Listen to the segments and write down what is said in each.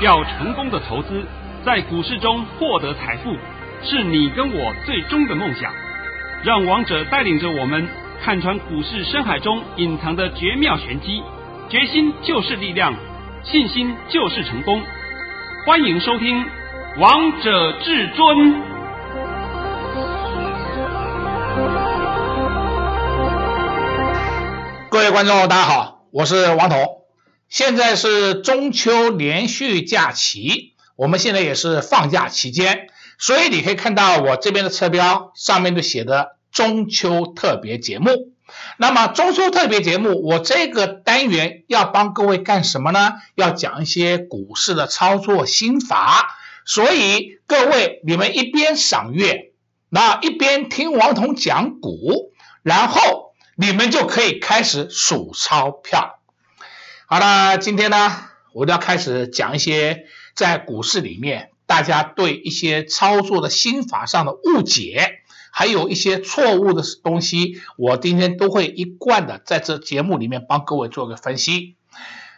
要成功的投资，在股市中获得财富，是你跟我最终的梦想。让王者带领着我们看穿股市深海中隐藏的绝妙玄机。决心就是力量，信心就是成功。欢迎收听《王者至尊》。各位观众，大家好，我是王彤。现在是中秋连续假期，我们现在也是放假期间，所以你可以看到我这边的车标上面都写的“中秋特别节目”。那么中秋特别节目，我这个单元要帮各位干什么呢？要讲一些股市的操作心法。所以各位，你们一边赏月，那一边听王彤讲股，然后你们就可以开始数钞票。好了，今天呢，我就要开始讲一些在股市里面大家对一些操作的心法上的误解。还有一些错误的东西，我今天都会一贯的在这节目里面帮各位做个分析。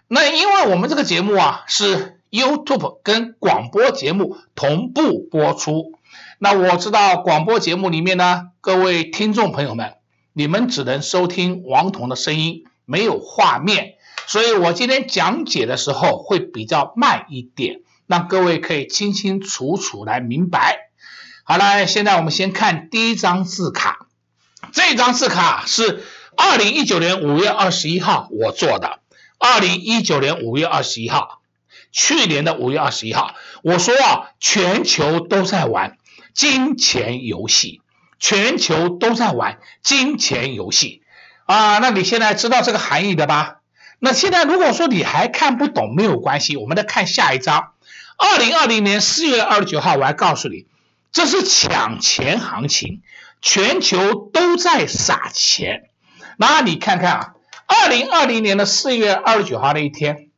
那因为我们这个节目啊是 YouTube 跟广播节目同步播出，那我知道广播节目里面呢，各位听众朋友们，你们只能收听王彤的声音，没有画面，所以我今天讲解的时候会比较慢一点，让各位可以清清楚楚来明白。好了，现在我们先看第一张字卡。这张字卡是二零一九年五月二十一号我做的。二零一九年五月二十一号，去年的五月二十一号，我说啊，全球都在玩金钱游戏，全球都在玩金钱游戏啊。那你现在知道这个含义的吧？那现在如果说你还看不懂，没有关系，我们再看下一章。二零二零年四月二十九号，我还告诉你。这是抢钱行情，全球都在撒钱。那你看看啊，二零二零年的四月二十九号那一天，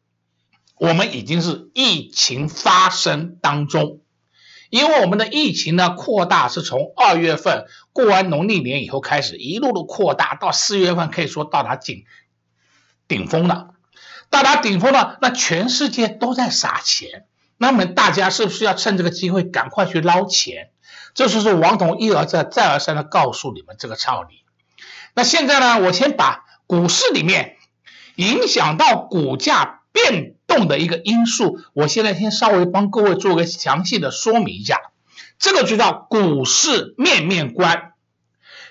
我们已经是疫情发生当中，因为我们的疫情呢扩大是从二月份过完农历年以后开始，一路的扩大到四月份，可以说到达顶顶峰了。到达顶峰了，那全世界都在撒钱。那么大家是不是要趁这个机会赶快去捞钱？这就是王彤一而再、再而三的告诉你们这个道理。那现在呢，我先把股市里面影响到股价变动的一个因素，我现在先稍微帮各位做个详细的说明一下。这个就叫股市面面观。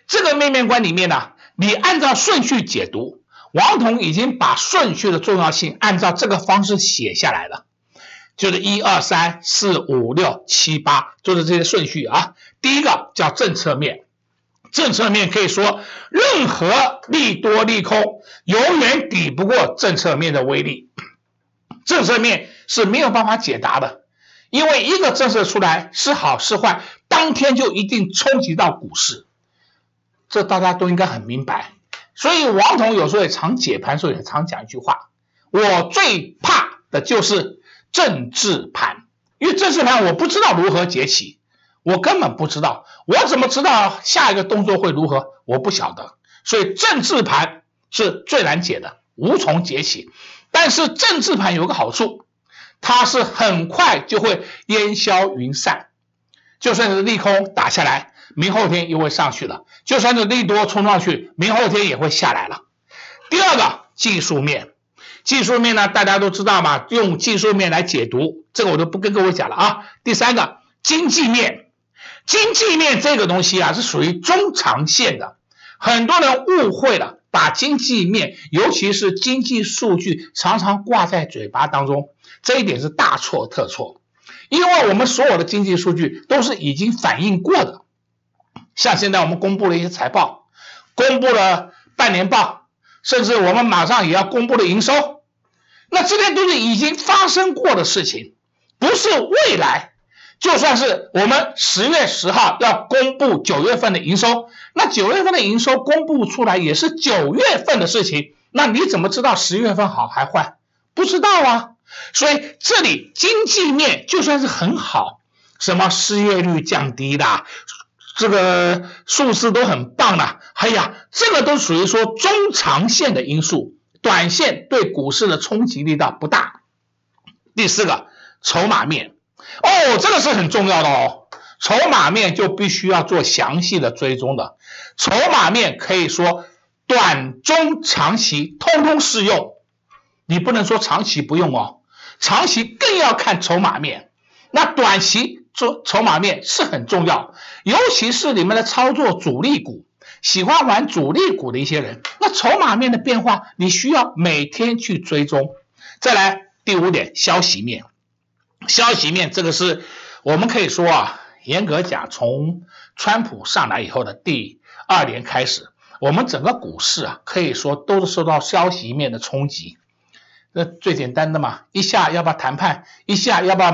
这个面面观里面呢，你按照顺序解读，王彤已经把顺序的重要性按照这个方式写下来了。就是一二三四五六七八，就是这些顺序啊。第一个叫政策面，政策面可以说任何利多利空，永远抵不过政策面的威力。政策面是没有办法解答的，因为一个政策出来是好是坏，当天就一定冲击到股市，这大家都应该很明白。所以王彤有时候也常解盘，时候也常讲一句话：我最怕的就是。政治盘，因为政治盘我不知道如何解起，我根本不知道，我怎么知道下一个动作会如何？我不晓得，所以政治盘是最难解的，无从解起。但是政治盘有个好处，它是很快就会烟消云散，就算是利空打下来，明后天又会上去了；就算是利多冲上去，明后天也会下来了。第二个技术面。技术面呢，大家都知道嘛，用技术面来解读，这个我就不跟各位讲了啊。第三个，经济面，经济面这个东西啊，是属于中长线的，很多人误会了，把经济面，尤其是经济数据，常常挂在嘴巴当中，这一点是大错特错，因为我们所有的经济数据都是已经反映过的，像现在我们公布了一些财报，公布了半年报，甚至我们马上也要公布的营收。那这些都是已经发生过的事情，不是未来。就算是我们十月十号要公布九月份的营收，那九月份的营收公布出来也是九月份的事情。那你怎么知道十月份好还坏？不知道啊。所以这里经济面就算是很好，什么失业率降低的，这个数字都很棒的。哎呀，这个都属于说中长线的因素。短线对股市的冲击力道不大。第四个，筹码面。哦，这个是很重要的哦。筹码面就必须要做详细的追踪的。筹码面可以说短、中、长期通通适用，你不能说长期不用哦。长期更要看筹码面，那短期做筹码面是很重要，尤其是你们的操作主力股，喜欢玩主力股的一些人，那筹码面的变化你需要每天去追踪。再来第五点，消息面，消息面这个是我们可以说啊。严格讲，从川普上来以后的第二年开始，我们整个股市啊，可以说都是受到消息面的冲击。那最简单的嘛，一下要不要谈判，一下要不要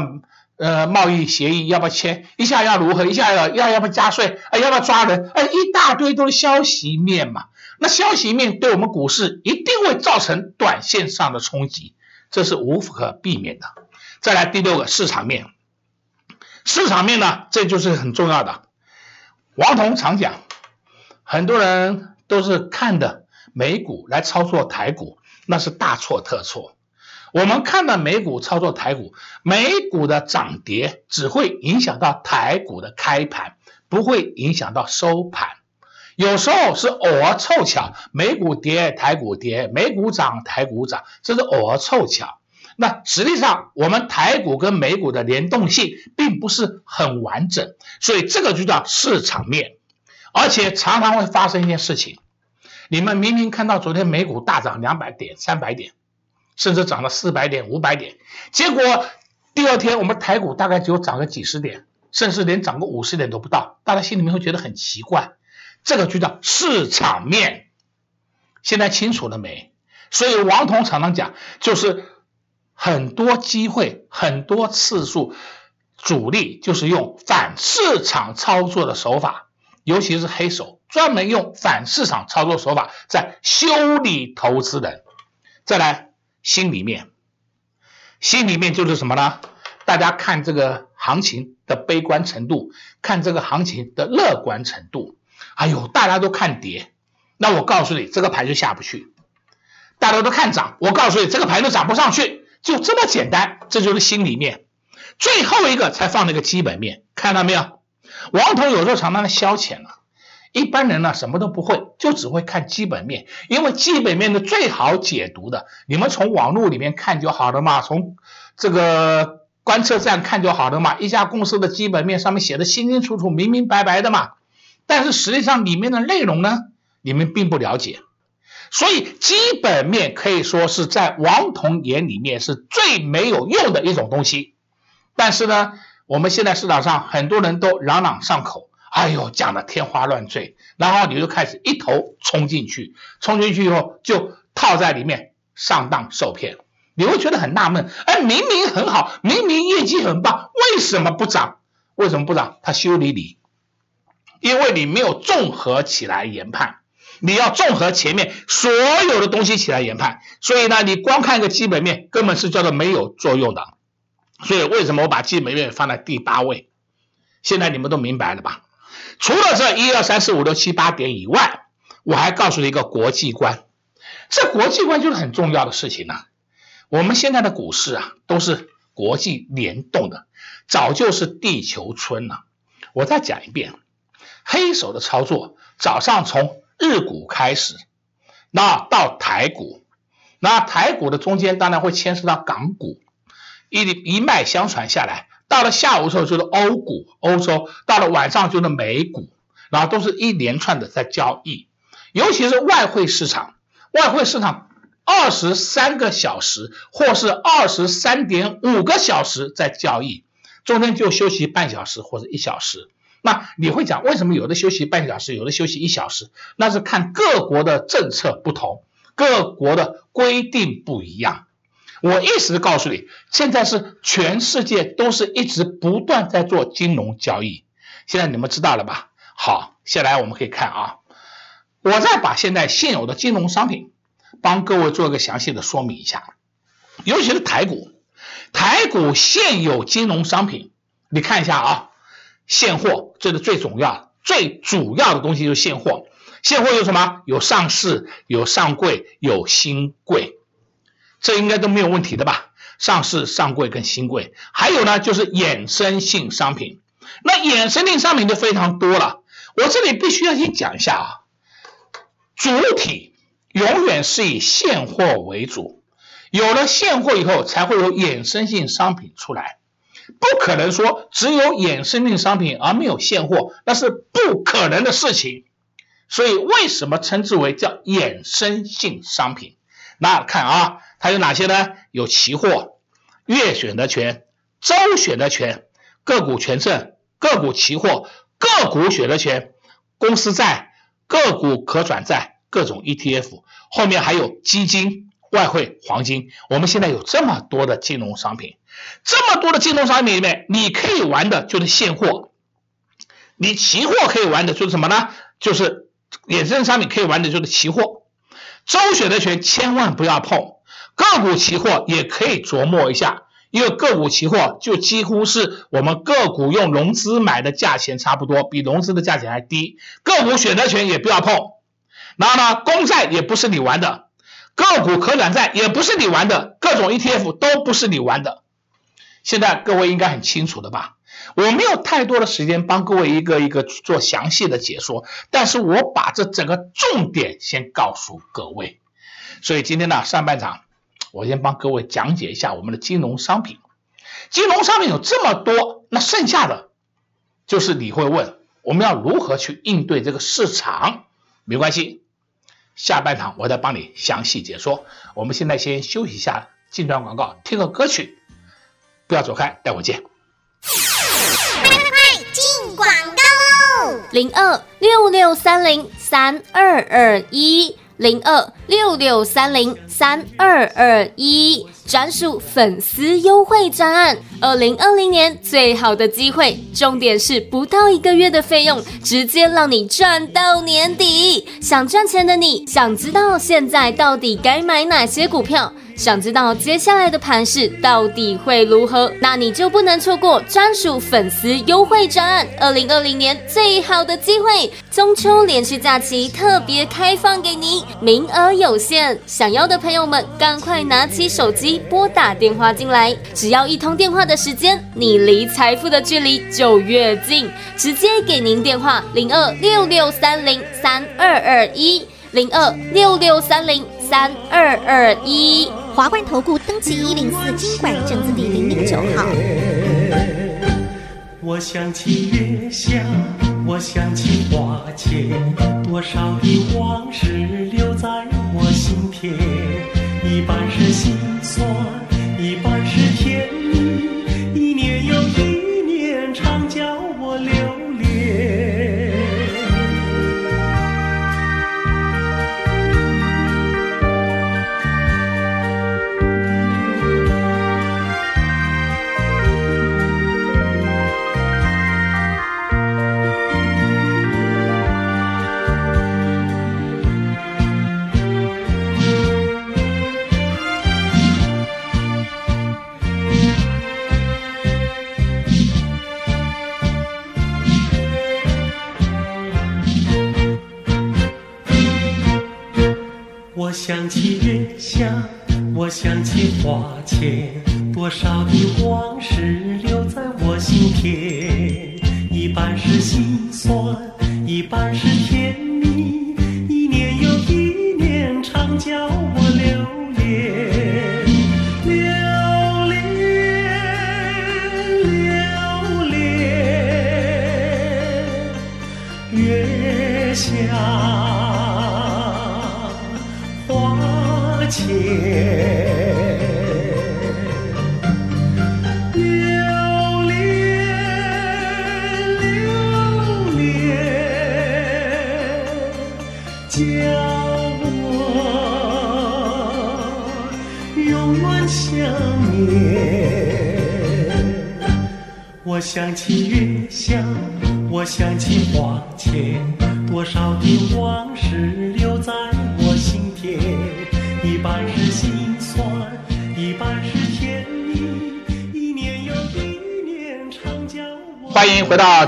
呃贸易协议要不要签，一下要如何，一下要要要不加税，哎要不要抓人，哎一大堆都是消息面嘛。那消息面对我们股市一定会造成短线上的冲击，这是无可避免的。再来第六个市场面。市场面呢，这就是很重要的。王彤常讲，很多人都是看的美股来操作台股，那是大错特错。我们看到美股操作台股，美股的涨跌只会影响到台股的开盘，不会影响到收盘。有时候是偶尔凑巧，美股跌，台股跌；美股涨，台股涨，这是偶尔凑巧。那实际上，我们台股跟美股的联动性并不是很完整，所以这个就叫市场面，而且常常会发生一件事情：你们明明看到昨天美股大涨两百点、三百点，甚至涨了四百点、五百点，结果第二天我们台股大概只有涨个几十点，甚至连涨个五十点都不到，大家心里面会觉得很奇怪。这个就叫市场面。现在清楚了没？所以王彤常常讲，就是。很多机会，很多次数，主力就是用反市场操作的手法，尤其是黑手，专门用反市场操作手法在修理投资人。再来，心里面，心里面就是什么呢？大家看这个行情的悲观程度，看这个行情的乐观程度。哎呦，大家都看跌，那我告诉你，这个盘就下不去；大家都看涨，我告诉你，这个盘就涨不上去。就这么简单，这就是心里面。最后一个才放那个基本面，看到没有？王彤有时候常常的消遣了。一般人呢，什么都不会，就只会看基本面，因为基本面的最好解读的，你们从网络里面看就好了嘛，从这个观测站看就好了嘛。一家公司的基本面上面写的清清楚楚、明明白白的嘛。但是实际上里面的内容呢，你们并不了解。所以基本面可以说是在王彤眼里面是最没有用的一种东西，但是呢，我们现在市场上很多人都朗朗上口，哎呦，讲的天花乱坠，然后你就开始一头冲进去，冲进去以后就套在里面上当受骗，你会觉得很纳闷，哎，明明很好，明明业绩很棒，为什么不涨？为什么不涨？他修理你，因为你没有综合起来研判。你要综合前面所有的东西起来研判，所以呢，你光看一个基本面根本是叫做没有作用的。所以为什么我把基本面放在第八位？现在你们都明白了吧？除了这一二三四五六七八点以外，我还告诉你一个国际观。这国际观就是很重要的事情呢、啊。我们现在的股市啊，都是国际联动的，早就是地球村了。我再讲一遍，黑手的操作，早上从。日股开始，那到台股，那台股的中间当然会牵涉到港股，一一脉相传下来，到了下午的时候就是欧股，欧洲，到了晚上就是美股，然后都是一连串的在交易，尤其是外汇市场，外汇市场二十三个小时或是二十三点五个小时在交易，中间就休息半小时或者一小时。那你会讲为什么有的休息半小时，有的休息一小时？那是看各国的政策不同，各国的规定不一样。我意思告诉你，现在是全世界都是一直不断在做金融交易。现在你们知道了吧？好，下来我们可以看啊，我再把现在现有的金融商品帮各位做一个详细的说明一下，尤其是台股，台股现有金融商品，你看一下啊。现货，这个最重要、最主要的东西就是现货。现货有什么？有上市、有上柜、有新柜，这应该都没有问题的吧？上市、上柜跟新柜，还有呢就是衍生性商品。那衍生性商品就非常多了。我这里必须要先讲一下啊，主体永远是以现货为主，有了现货以后才会有衍生性商品出来。不可能说只有衍生性商品而没有现货，那是不可能的事情。所以为什么称之为叫衍生性商品？那看啊，还有哪些呢？有期货、月选择权、周选择权、个股权证、个股期货、个股选择权、公司债、个股可转债、各种 ETF，后面还有基金。外汇、黄金，我们现在有这么多的金融商品，这么多的金融商品里面，你可以玩的就是现货，你期货可以玩的就是什么呢？就是衍生商品可以玩的就是期货，周选择权千万不要碰，个股期货也可以琢磨一下，因为个股期货就几乎是我们个股用融资买的价钱差不多，比融资的价钱还低，个股选择权也不要碰，然后呢，公债也不是你玩的。个股可转债也不是你玩的，各种 ETF 都不是你玩的。现在各位应该很清楚的吧？我没有太多的时间帮各位一个一个做详细的解说，但是我把这整个重点先告诉各位。所以今天呢，上半场我先帮各位讲解一下我们的金融商品。金融商品有这么多，那剩下的就是你会问，我们要如何去应对这个市场？没关系。下半场我再帮你详细解说。我们现在先休息一下，进段广告，听个歌曲，不要走开，待会见。快快快，进广告喽！零二六六三零三二二一。零二六六三零三二二一。专属粉丝优惠专案，二零二零年最好的机会，重点是不到一个月的费用，直接让你赚到年底。想赚钱的你，想知道现在到底该买哪些股票？想知道接下来的盘势到底会如何？那你就不能错过专属粉丝优惠专案，二零二零年最好的机会，中秋连续假期特别开放给您，名额有限，想要的朋友们赶快拿起手机拨打电话进来，只要一通电话的时间，你离财富的距离就越近，直接给您电话零二六六三零三二二一零二六六三零三二二一。华冠投顾登记一零四金管证字第零零九号。我想起月下，我想起花前，多少的往事留在我心田，一半是心花前，多少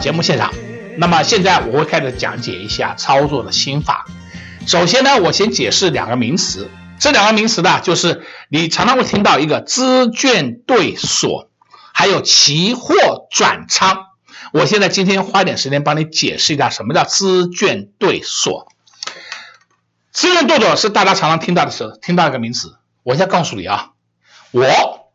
节目现场。那么现在我会开始讲解一下操作的心法。首先呢，我先解释两个名词。这两个名词呢，就是你常常会听到一个资券对锁，还有期货转仓。我现在今天花点时间帮你解释一下什么叫资券对锁。资券对锁是大家常常听到的时候听到一个名词。我现在告诉你啊，我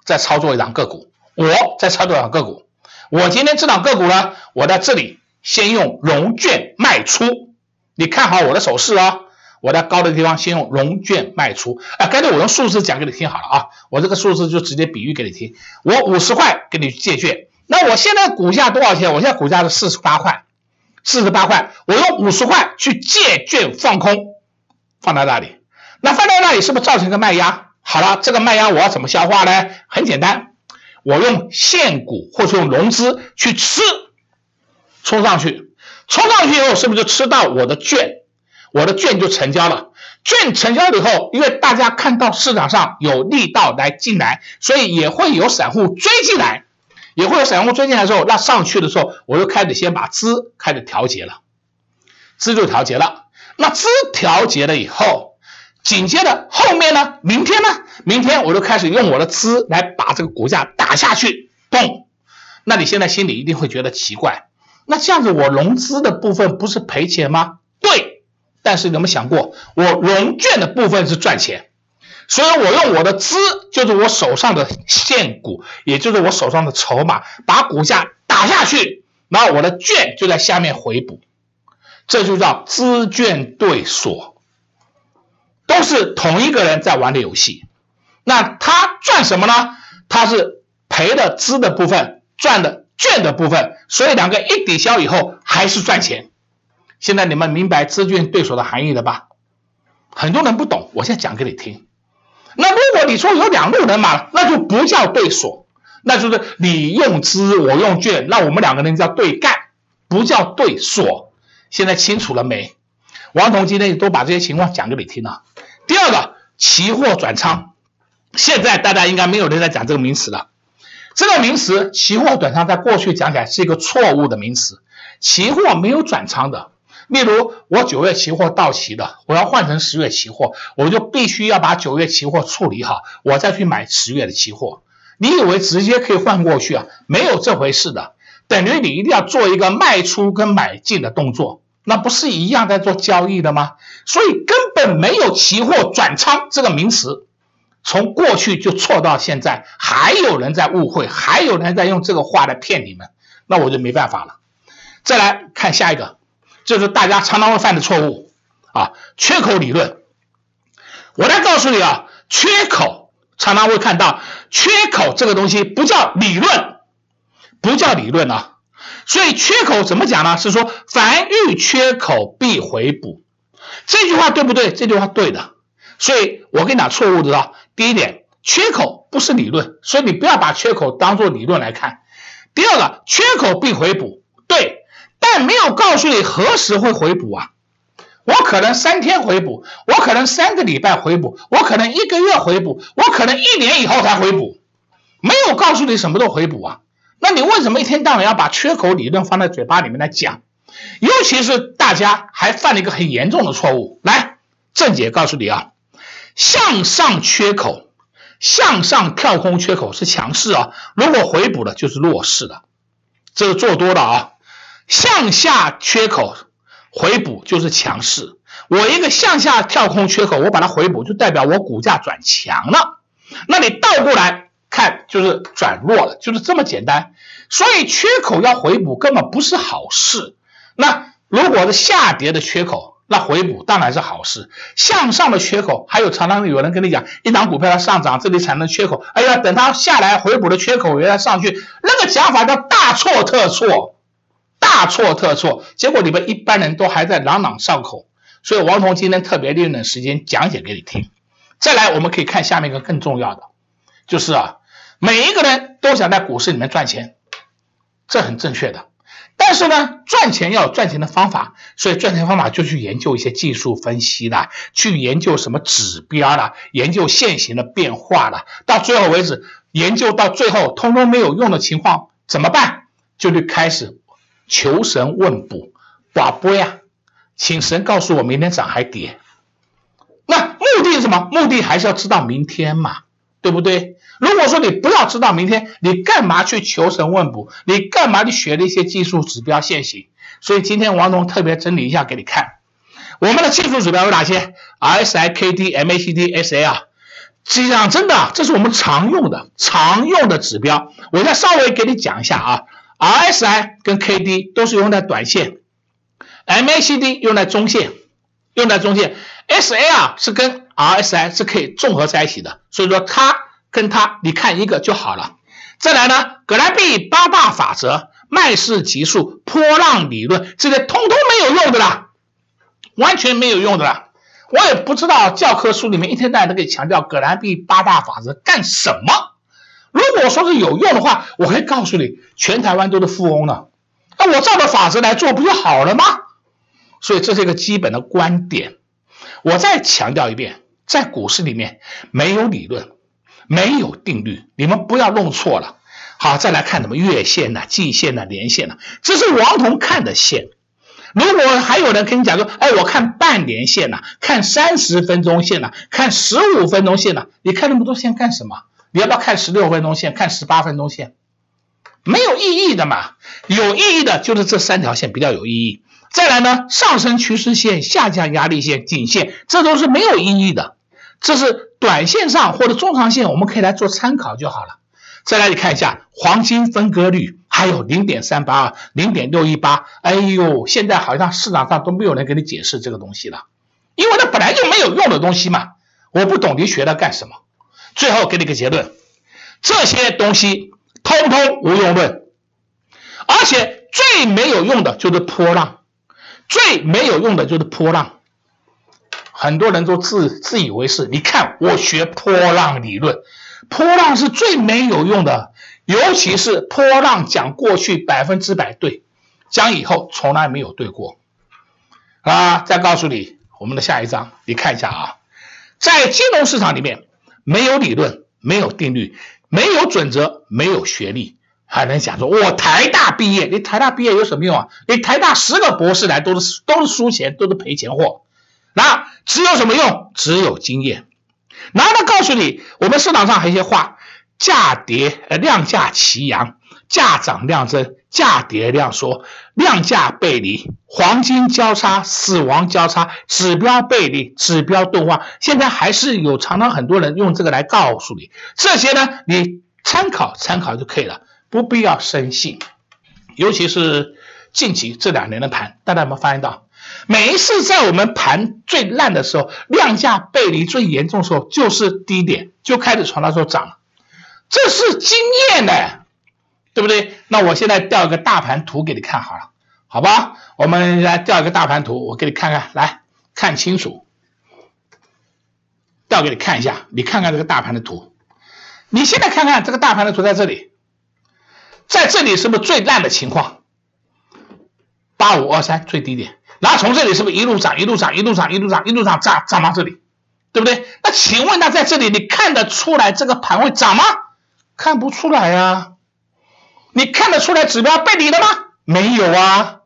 在操作一档个股，我在操作一档个股。我今天这档个股呢，我在这里先用融券卖出，你看好我的手势啊、哦。我在高的地方先用融券卖出，啊，干脆我用数字讲给你听好了啊，我这个数字就直接比喻给你听。我五十块给你借券，那我现在股价多少钱？我现在股价是四十八块，四十八块，我用五十块去借券放空，放在那里，那放在那里是不是造成一个卖压？好了，这个卖压我要怎么消化呢？很简单，我用现股或者用融资去吃，冲上去，冲上去以后是不是就吃到我的券？我的券就成交了，券成交了以后，因为大家看到市场上有力道来进来，所以也会有散户追进来，也会有散户追进来之后，那上去的时候，我就开始先把资开始调节了，资就调节了。那资调节了以后，紧接着后面呢，明天呢，明天我就开始用我的资来把这个股价打下去，嘣。那你现在心里一定会觉得奇怪，那这样子我融资的部分不是赔钱吗？对。但是你有没有想过，我融券的部分是赚钱，所以我用我的资，就是我手上的现股，也就是我手上的筹码，把股价打下去，然后我的券就在下面回补，这就叫资券对锁，都是同一个人在玩的游戏。那他赚什么呢？他是赔的资的部分，赚的券的部分，所以两个一抵消以后还是赚钱。现在你们明白资券对锁的含义了吧？很多人不懂，我现在讲给你听。那如果你说有两路人马，那就不叫对锁，那就是你用资，我用券，那我们两个人叫对干，不叫对锁。现在清楚了没？王彤今天都把这些情况讲给你听了。第二个，期货转仓，现在大家应该没有人在讲这个名词了。这个名词，期货转仓，在过去讲起来是一个错误的名词，期货没有转仓的。例如，我九月期货到期了，我要换成十月期货，我就必须要把九月期货处理好，我再去买十月的期货。你以为直接可以换过去啊？没有这回事的，等于你一定要做一个卖出跟买进的动作，那不是一样在做交易的吗？所以根本没有期货转仓这个名词，从过去就错到现在，还有人在误会，还有人在用这个话来骗你们，那我就没办法了。再来看下一个。就是大家常常会犯的错误啊，缺口理论。我来告诉你啊，缺口常常会看到缺口这个东西不叫理论，不叫理论啊。所以缺口怎么讲呢？是说凡遇缺口必回补，这句话对不对？这句话对的。所以我跟你讲错误的啊。第一点，缺口不是理论，所以你不要把缺口当做理论来看。第二个，缺口必回补，对。但没有告诉你何时会回补啊？我可能三天回补，我可能三个礼拜回补，我可能一个月回补，我可能一年以后才回补，没有告诉你什么都回补啊？那你为什么一天到晚要把缺口理论放在嘴巴里面来讲？尤其是大家还犯了一个很严重的错误。来，正解告诉你啊，向上缺口，向上跳空缺口是强势啊，如果回补了就是弱势的，这是做多的啊。向下缺口回补就是强势，我一个向下跳空缺口，我把它回补，就代表我股价转强了。那你倒过来看，就是转弱了，就是这么简单。所以缺口要回补根本不是好事。那如果是下跌的缺口，那回补当然是好事。向上的缺口，还有常常有人跟你讲，一档股票它上涨，这里产生缺口，哎呀，等它下来回补的缺口原来上去，那个讲法叫大错特错。大错特错，结果你们一般人都还在朗朗上口，所以王彤今天特别利用点时间讲解给你听。再来，我们可以看下面一个更重要的，就是啊，每一个人都想在股市里面赚钱，这很正确的。但是呢，赚钱要有赚钱的方法，所以赚钱方法就去研究一些技术分析啦，去研究什么指标啦，研究现行的变化啦，到最后为止，研究到最后通通没有用的情况怎么办？就得开始。求神问卜，寡不呀，请神告诉我明天涨还跌。那目的是什么？目的还是要知道明天嘛。对不对？如果说你不要知道明天，你干嘛去求神问卜？你干嘛去学那些技术指标线型？所以今天王彤特别整理一下给你看，我们的技术指标有哪些？RSI、KD、MACD、SA。啊，实际上真的，这是我们常用的、常用的指标。我再稍微给你讲一下啊，RSI 跟 KD 都是用在短线，MACD 用在中线，用在中线，SA 啊是跟 RSI 是可以综合在一起的，所以说它跟他你看一个就好了。再来呢，葛兰碧八大法则、麦氏级数、波浪理论，这些通通没有用的啦，完全没有用的啦。我也不知道教科书里面一天到晚都给强调葛兰碧八大法则干什么。如果说是有用的话，我可以告诉你，全台湾都是富翁了。那我照着法则来做不就好了吗？所以这是一个基本的观点。我再强调一遍，在股市里面没有理论，没有定律，你们不要弄错了。好，再来看什么月线呐、季线呐、年线呐，这是王彤看的线。如果还有人跟你讲说，哎，我看半年线呐，看三十分钟线呐，看十五分钟线呐，你看那么多线干什么？你要不要看十六分钟线，看十八分钟线？没有意义的嘛。有意义的就是这三条线比较有意义。再来呢，上升趋势线、下降压力线、颈线，这都是没有意义的。这是短线上或者中长线，我们可以来做参考就好了。再来你看一下黄金分割率。还有零点三八二、零点六一八，哎呦，现在好像市场上都没有人给你解释这个东西了，因为它本来就没有用的东西嘛。我不懂你学它干什么？最后给你个结论，这些东西通通无用论，而且最没有用的就是波浪，最没有用的就是波浪。很多人都自自以为是，你看我学波浪理论，波浪是最没有用的。尤其是波浪讲过去百分之百对，讲以后从来没有对过啊！再告诉你，我们的下一章，你看一下啊，在金融市场里面，没有理论，没有定律，没有准则，没有学历，还能讲说我台大毕业？你台大毕业有什么用啊？你台大十个博士来都是都是输钱，都是赔钱货。那只有什么用？只有经验。然后他告诉你，我们市场上还有一些话。价跌呃，量价齐扬，价涨量增，价跌量缩，量价背离，黄金交叉，死亡交叉，指标背离，指标钝化。现在还是有常常很多人用这个来告诉你这些呢，你参考参考就可以了，不必要深信。尤其是近期这两年的盘，大家有没有发现到，每一次在我们盘最烂的时候，量价背离最严重的时候，就是低点就开始从那时候涨了。这是经验的，对不对？那我现在调一个大盘图给你看好了，好吧？我们来调一个大盘图，我给你看看，来看清楚。调给你看一下，你看看这个大盘的图。你现在看看这个大盘的图在这里，在这里是不是最烂的情况？八五二三最低点，然后从这里是不是一路涨，一路涨，一路涨，一路涨，一路涨，涨涨到这里，对不对？那请问，那在这里你看得出来这个盘会涨吗？看不出来呀、你看得出来指标背离了吗？没有啊，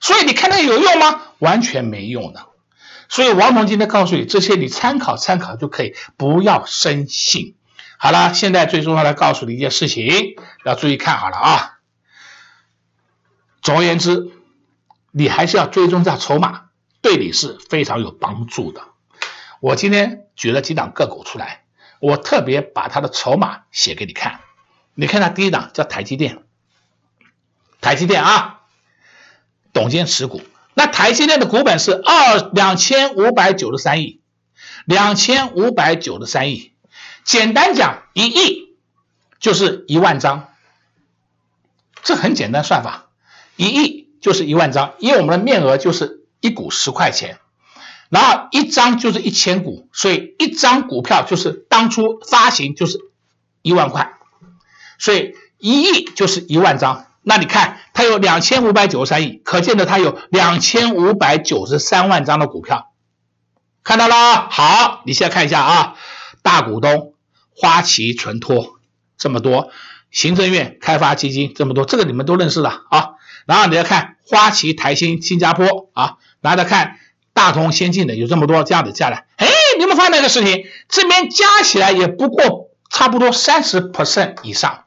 所以你看它有用吗？完全没用的。所以王鹏今天告诉你这些，你参考参考就可以，不要深信。好了，现在最重要的告诉你一件事情，要注意看好了啊。总而言之，你还是要追踪下筹码，对你是非常有帮助的。我今天举了几档个股出来。我特别把它的筹码写给你看，你看它第一档叫台积电，台积电啊，董监持股，那台积电的股本是二两千五百九十三亿，两千五百九十三亿，简单讲一亿就是一万张，这很简单算法，一亿就是一万张，因为我们的面额就是一股十块钱。然后一张就是一千股，所以一张股票就是当初发行就是一万块，所以一亿就是一万张。那你看它有两千五百九十三亿，可见的它有两千五百九十三万张的股票，看到了？好，你现在看一下啊，大股东花旗存托这么多，行政院开发基金这么多，这个你们都认识的啊。然后你要看花旗台新新加坡啊，然后再看。大同先进的有这么多这样的下来，哎，你们发现那个事情，这边加起来也不过差不多三十 percent 以上。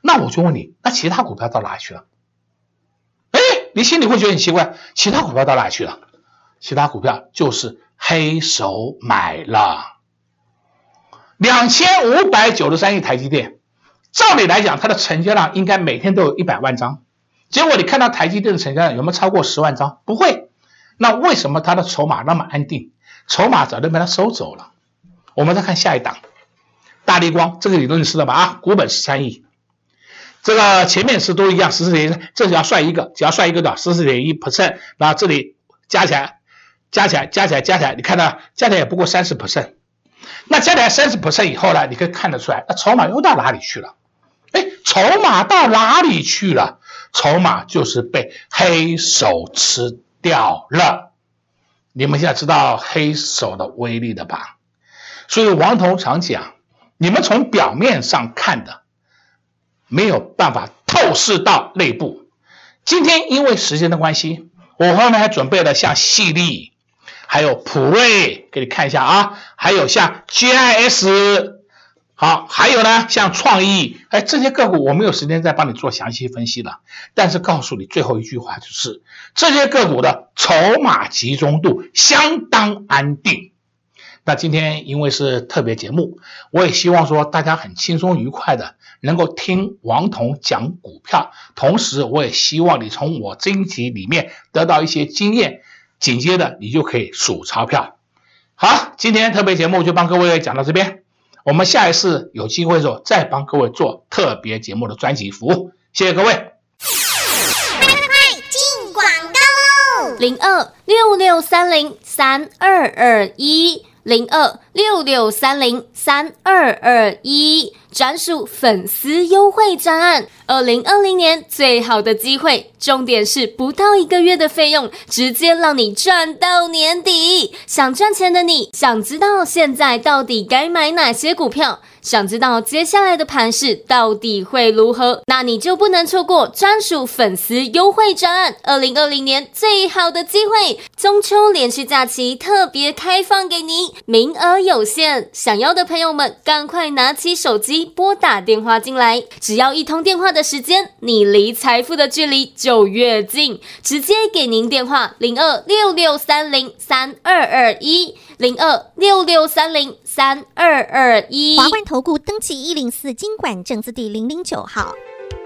那我就问你，那其他股票到哪去了？哎，你心里会觉得很奇怪，其他股票到哪去了？其他股票就是黑手买了两千五百九十三亿台积电，照理来讲，它的成交量应该每天都有一百万张，结果你看到台积电的成交量有没有超过十万张？不会。那为什么它的筹码那么安定？筹码早就被它收走了。我们再看下一档，大立光，这个理论你知道吧？啊，股本十三亿，这个前面是都一样，十四点一，这只要算一个，只要算一个的十四点一 percent，那这里加起来，加起来，加起来，加起来，你看到加起来也不过三十 percent。那加起来三十 percent 以后呢，你可以看得出来，那筹码又到哪里去了？哎，筹码到哪里去了？筹码就是被黑手吃掉了。你们现在知道黑手的威力了吧？所以王彤常讲，你们从表面上看的没有办法透视到内部。今天因为时间的关系，我后面还准备了像矽力。还有普瑞，给你看一下啊，还有像 GIS，好，还有呢，像创意，哎，这些个股我没有时间再帮你做详细分析了，但是告诉你最后一句话就是，这些个股的筹码集中度相当安定。那今天因为是特别节目，我也希望说大家很轻松愉快的能够听王彤讲股票，同时我也希望你从我这一集里面得到一些经验。紧接着你就可以数钞票。好，今天特别节目就帮各位讲到这边，我们下一次有机会的时候再帮各位做特别节目的专辑服务。谢谢各位。快快快，进广告喽！零二六六三零三二二一，零二六六三零三二二一。专属粉丝优惠专案，二零二零年最好的机会，重点是不到一个月的费用，直接让你赚到年底。想赚钱的你，想知道现在到底该买哪些股票？想知道接下来的盘势到底会如何？那你就不能错过专属粉丝优惠专案。二零二零年最好的机会，中秋连续假期特别开放给您，名额有限，想要的朋友们赶快拿起手机拨打电话进来。只要一通电话的时间，你离财富的距离就越近。直接给您电话：零二六六三零三二二一。零二六六三零三二二一，华冠投顾登记一零四经管证字第零零九号。